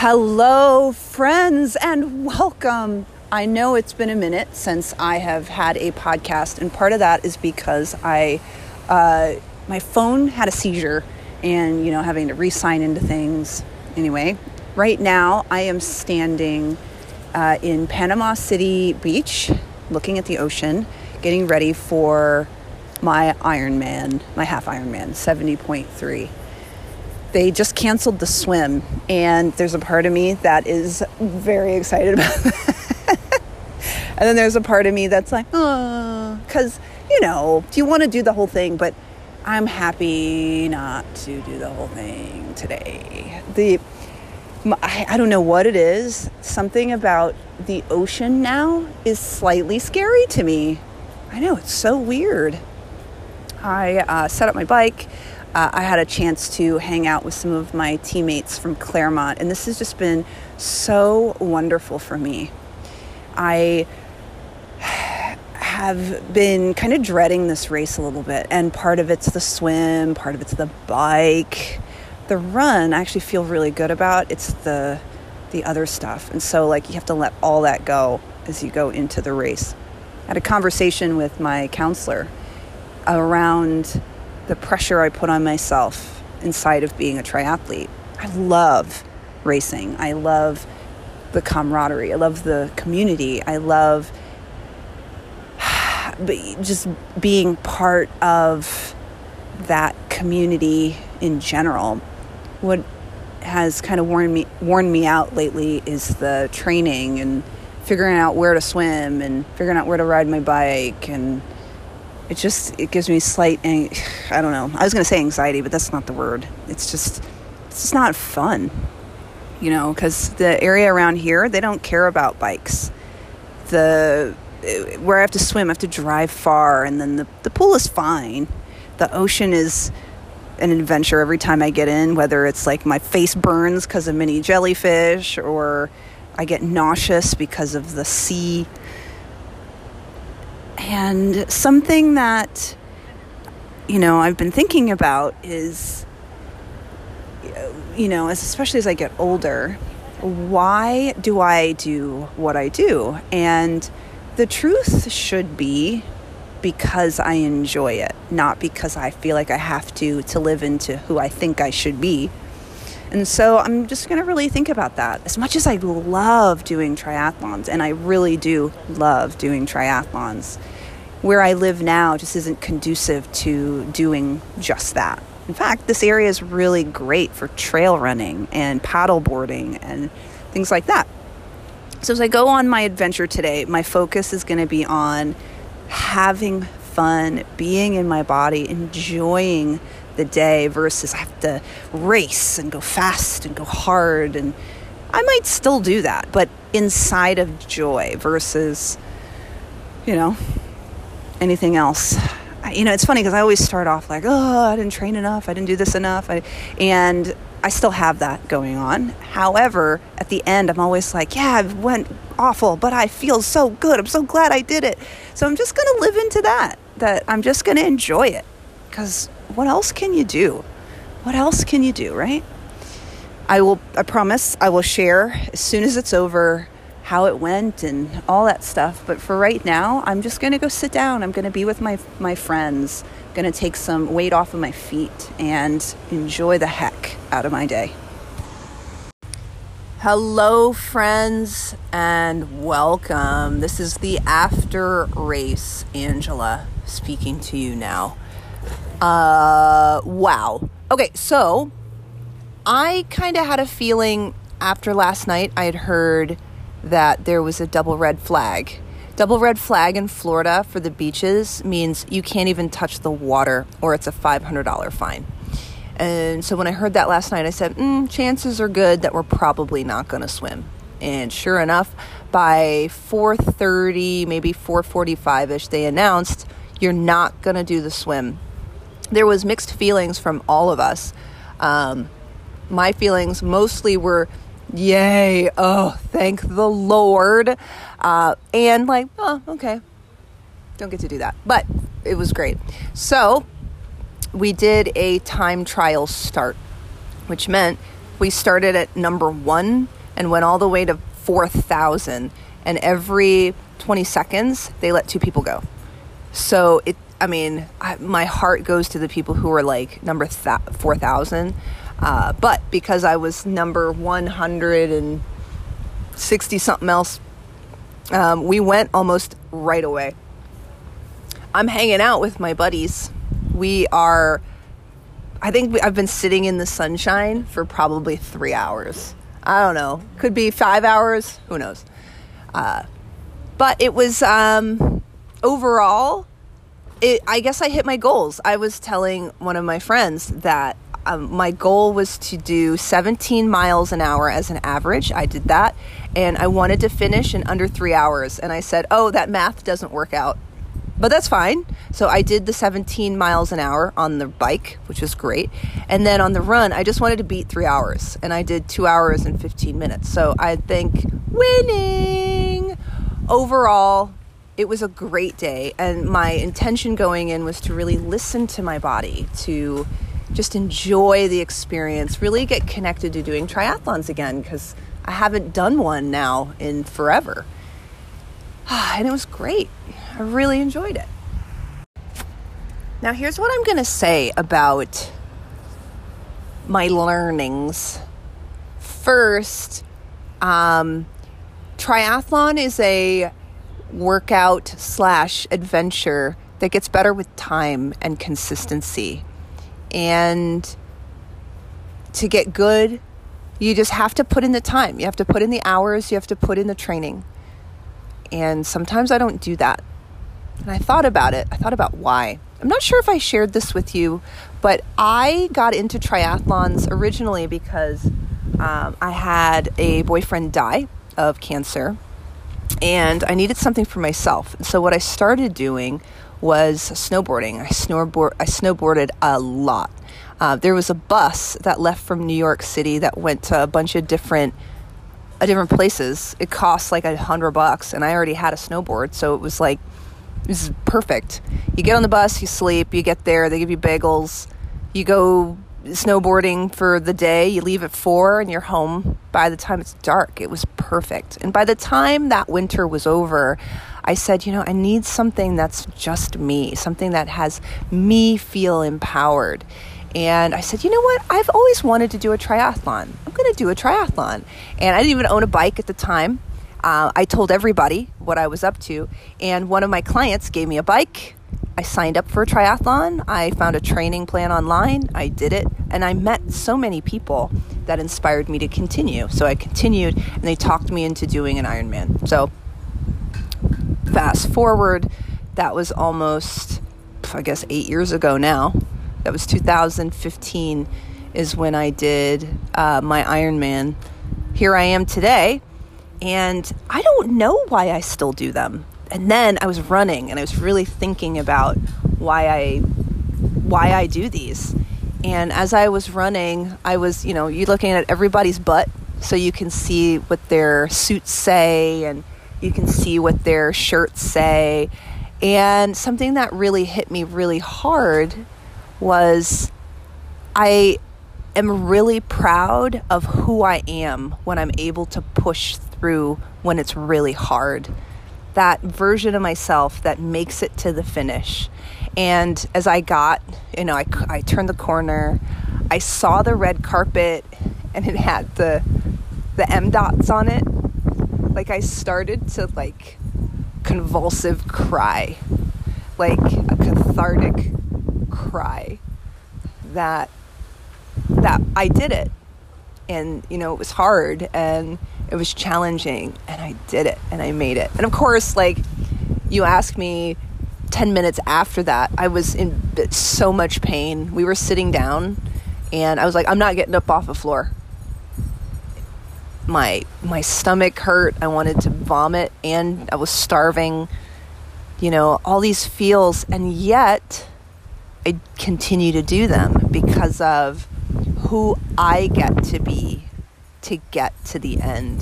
Hello, friends, and welcome. I know it's been a minute since I have had a podcast, and part of that is because I, uh, my phone had a seizure, and you know, having to re-sign into things. Anyway, right now I am standing uh, in Panama City Beach, looking at the ocean, getting ready for my Ironman, my half Ironman, seventy point three they just canceled the swim and there's a part of me that is very excited about that. And then there's a part of me that's like oh because you know you want to do the whole thing but i'm happy not to do the whole thing today. The I, don't know what it is. Something about the ocean now is slightly scary to me. I know it's so weird. I uh, set up my bike uh, I had a chance to hang out with some of my teammates from Claremont, and this has just been so wonderful for me. I have been kind of dreading this race a little bit, and part of it's the swim, part of it's the bike. The run I actually feel really good about. It's the the other stuff. And so like you have to let all that go as you go into the race. I had a conversation with my counselor around the pressure I put on myself inside of being a triathlete. I love racing. I love the camaraderie. I love the community. I love just being part of that community in general. What has kind of worn me worn me out lately is the training and figuring out where to swim and figuring out where to ride my bike and it just it gives me slight i don't know. I was going to say anxiety but that's not the word. It's just it's just not fun you know because the area around here they don't care about bikes. The where i have to swim i have to drive far and then the, the pool is fine. The ocean is an adventure every time i get in whether it's like my face burns because of mini jellyfish or i get nauseous because of the sea and something that, you know, I've been thinking about is, you know, especially as I get older, why do I do what I do? And the truth should be because I enjoy it, not because I feel like I have to to live into who I think I should be. And so I'm just going to really think about that. As much as I love doing triathlons, and I really do love doing triathlons, where I live now just isn't conducive to doing just that. In fact, this area is really great for trail running and paddle boarding and things like that. So, as I go on my adventure today, my focus is going to be on having fun, being in my body, enjoying the day versus I have to race and go fast and go hard. And I might still do that, but inside of joy versus, you know, anything else. You know, it's funny because I always start off like, oh, I didn't train enough, I didn't do this enough, I, and I still have that going on. However, at the end, I'm always like, yeah, I went awful, but I feel so good. I'm so glad I did it. So I'm just going to live into that, that I'm just going to enjoy it. Because what else can you do? What else can you do, right? I will, I promise, I will share as soon as it's over how it went and all that stuff. But for right now, I'm just going to go sit down. I'm going to be with my, my friends, going to take some weight off of my feet and enjoy the heck out of my day. Hello, friends, and welcome. This is the after race Angela speaking to you now. Uh, wow. Okay, so I kind of had a feeling after last night, I had heard that there was a double red flag. Double red flag in Florida for the beaches means you can't even touch the water or it's a $500 fine. And so when I heard that last night, I said, mm, chances are good that we're probably not going to swim. And sure enough, by 4:30, maybe 4:45ish, they announced you're not going to do the swim. There was mixed feelings from all of us. Um, my feelings mostly were Yay. Oh, thank the Lord. Uh, and like, oh, okay. Don't get to do that. But it was great. So we did a time trial start, which meant We started at number one and went all the way to 4,000. And every 20 seconds, they let two people go. So it, I mean, I, my heart goes to the people who are like number th- 4,000. Uh, but because I was number 160 something else, um, we went almost right away. I'm hanging out with my buddies. We are, I think we, I've been sitting in the sunshine for probably three hours. I don't know. Could be five hours. Who knows? Uh, but it was um, overall. It, I guess I hit my goals. I was telling one of my friends that um, my goal was to do 17 miles an hour as an average. I did that, and I wanted to finish in under three hours. And I said, "Oh, that math doesn't work out." but that's fine. So I did the 17 miles an hour on the bike, which was great. And then on the run, I just wanted to beat three hours, and I did two hours and 15 minutes. So I think winning overall. It was a great day, and my intention going in was to really listen to my body, to just enjoy the experience, really get connected to doing triathlons again because I haven't done one now in forever. And it was great. I really enjoyed it. Now, here's what I'm going to say about my learnings. First, um, triathlon is a workout slash adventure that gets better with time and consistency. And to get good, you just have to put in the time. You have to put in the hours, you have to put in the training. And sometimes I don't do that. And I thought about it. I thought about why. I'm not sure if I shared this with you, but I got into triathlons originally because um, I had a boyfriend die of cancer and I needed something for myself. So what I started doing was snowboarding. I snowboard I snowboarded a lot. Uh, there was a bus that left from New York City that went to a bunch of different uh, different places. It cost like a hundred bucks, and I already had a snowboard, so it was like this is perfect. You get on the bus, you sleep, you get there, they give you bagels, you go snowboarding for the day, you leave at four, and you're home by the time it's dark. It was perfect. And by the time that winter was over, I said, you know, I need something that's just me, something that has me feel empowered. And I said, you know what? I've always wanted to do a triathlon. I'm going to do a triathlon. And I didn't even own a bike at the time. Uh, I told everybody what I was up to, and one of my clients gave me a bike. I signed up for a triathlon. I found a training plan online. I did it, and I met so many people that inspired me to continue. So I continued, and they talked me into doing an Ironman. So fast forward, that was almost, I guess, eight years ago now. That was 2015 is when I did uh, my Ironman. Here I am today and I don't know why I still do them. And then I was running and I was really thinking about why I why I do these. And as I was running, I was, you know, you looking at everybody's butt so you can see what their suits say and you can see what their shirts say. And something that really hit me really hard was I am really proud of who I am when I'm able to push through when it's really hard. That version of myself that makes it to the finish. And as I got, you know, I, I turned the corner, I saw the red carpet and it had the the M dots on it. Like I started to like convulsive cry. Like a cathartic cry that that I did it. And you know, it was hard and it was challenging and I did it and I made it. And of course, like you ask me 10 minutes after that, I was in so much pain. We were sitting down and I was like, I'm not getting up off the floor. My my stomach hurt. I wanted to vomit and I was starving. You know, all these feels and yet I continue to do them because of who I get to be to get to the end.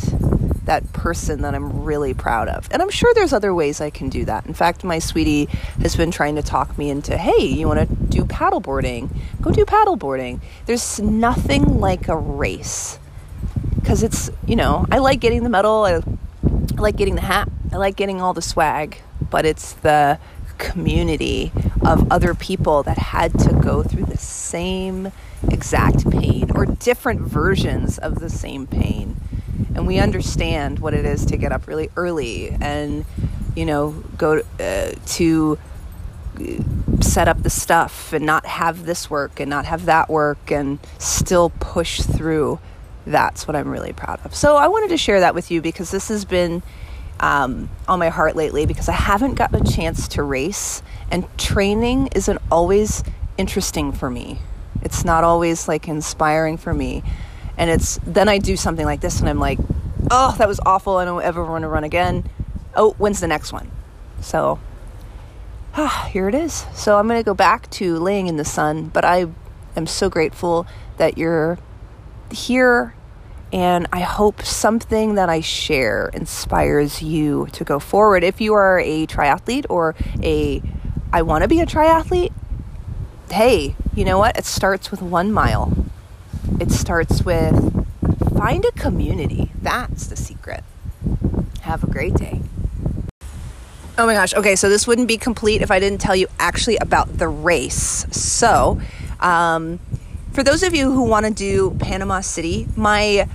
that person that I'm really proud of. And I'm sure there's other ways I can do that. In fact, my sweetie has been trying to talk me into, hey, you want to do paddleboarding? Go do paddleboarding. There's nothing like a race. Because it's, you know, I like getting the medal, I like getting the hat, I like getting all the swag, but it's the community of other people that had to go through the same exact pain or different versions of the same pain. And we understand what it is to get up really early and, you know, go uh, to set up the stuff and not have this work and not have that work and still push through. That's what I'm really proud of. So I wanted to share that with you because this has been um, on my heart lately because I haven't gotten a chance to race, and training isn't always interesting for me. It's not always like inspiring for me. And it's then I do something like this and I'm like, oh, that was awful. I don't ever want to run again. Oh, when's the next one? So ah, here it is. So I'm going to go back to laying in the sun, but I am so grateful that you're here and I hope something that I share inspires you to go forward. If you are a triathlete or a I want to be a triathlete, hey, you know what? It starts with 1 mile. It starts with find a community. That's the secret. Have a great day. Oh my gosh. Okay, so this wouldn't be complete if I didn't tell you actually about the race. So, um, for those of you who want to do Panama City, my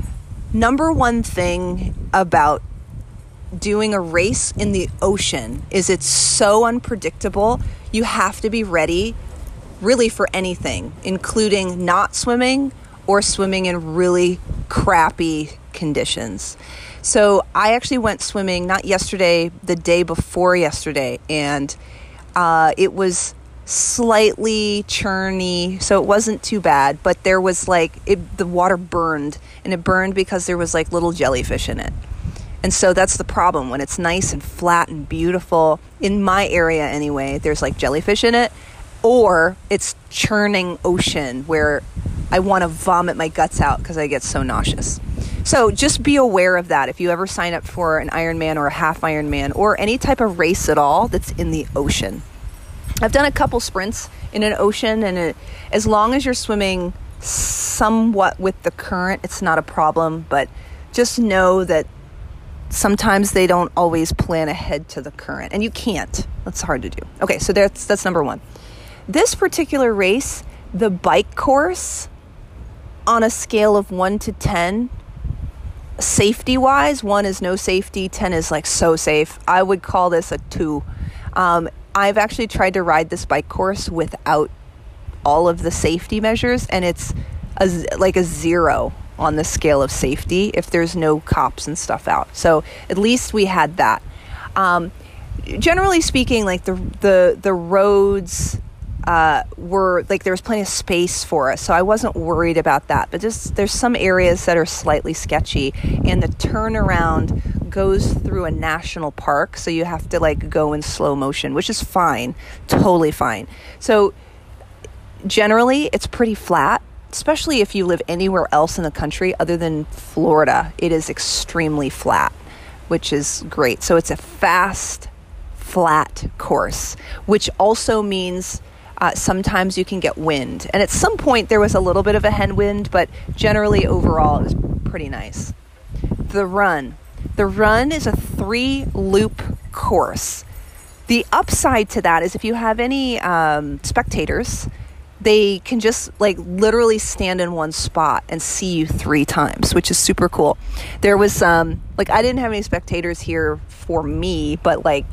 number one thing about doing a race in the ocean is it's so unpredictable. You have to be ready really for anything, including not swimming or swimming in really crappy conditions. So I actually went swimming not yesterday, the day before yesterday, and uh, it was slightly churny, so it wasn't too bad. But there was like it, the water burned, and it burned because there was like little jellyfish in it. And so that's the problem when it's nice and flat and beautiful. In my area, anyway, there's like jellyfish in it, or it's churning ocean where I want to vomit my guts out because I get so nauseous. So just be aware of that if you ever sign up for an Ironman or a half Ironman or any type of race at all that's in the ocean. I've done a couple sprints in an ocean, and it, as long as you're swimming somewhat with the current, it's not a problem. But just know that sometimes they don't always plan ahead to the current, and you can't. That's hard to do. Okay, so that's that's number one. This particular race, the bike course, on a scale of one to ten, safety wise, one is no safety, ten is like so safe. I would call this a two. Um, I've actually tried to ride this bike course without all of the safety measures, and it's a, like a zero on the scale of safety if there's no cops and stuff out. So at least we had that. Um, generally speaking, like the the the roads uh, were like there was plenty of space for us, so I wasn't worried about that. But just there's some areas that are slightly sketchy, and the turnaround goes through a national park, so you have to like go in slow motion, which is fine, totally fine. So generally, it's pretty flat. Especially if you live anywhere else in the country other than Florida, it is extremely flat, which is great. So it's a fast, flat course, which also means uh, sometimes you can get wind. And at some point, there was a little bit of a headwind, but generally, overall, it was pretty nice. The run. The run is a three loop course. The upside to that is if you have any um, spectators, they can just like literally stand in one spot and see you three times, which is super cool. There was um like I didn't have any spectators here for me, but like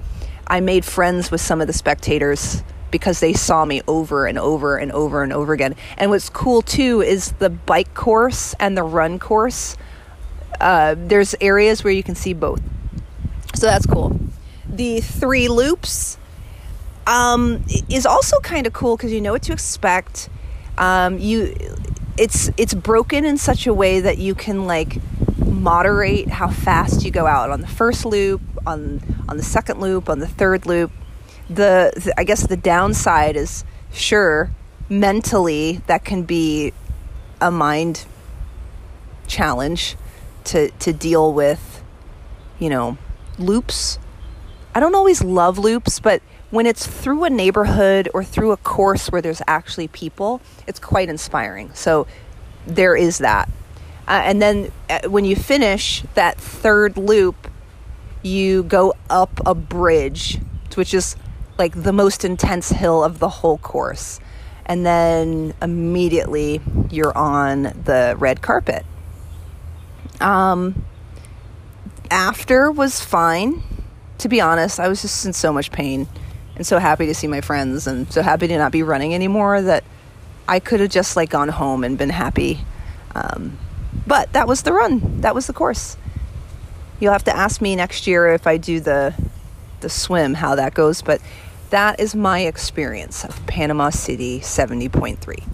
I made friends with some of the spectators because they saw me over and over and over and over again. And what's cool too is the bike course and the run course. Uh, there's areas where you can see both, so that's cool. The three loops um, is also kind of cool because you know what to expect. Um, you, it's it's broken in such a way that you can like moderate how fast you go out on the first loop, on on the second loop, on the third loop the, the I guess the downside is sure mentally that can be a mind challenge to to deal with you know, loops. I don't always love loops, but when it's through a neighborhood or through a course where there's actually people, it's quite inspiring. So there is that. Uh, and then uh, when you finish that third loop, you go up a bridge, which is like the most intense hill of the whole course. And then immediately you're on the red carpet. Um, after was fine. To be honest, I was just in so much pain and so happy to see my friends and so happy to not be running anymore that I could have just like gone home and been happy. Um, but that was the run. That was the course. You'll have to ask me next year if I do the the swim how that goes, but that is my experience of Panama City 70.3.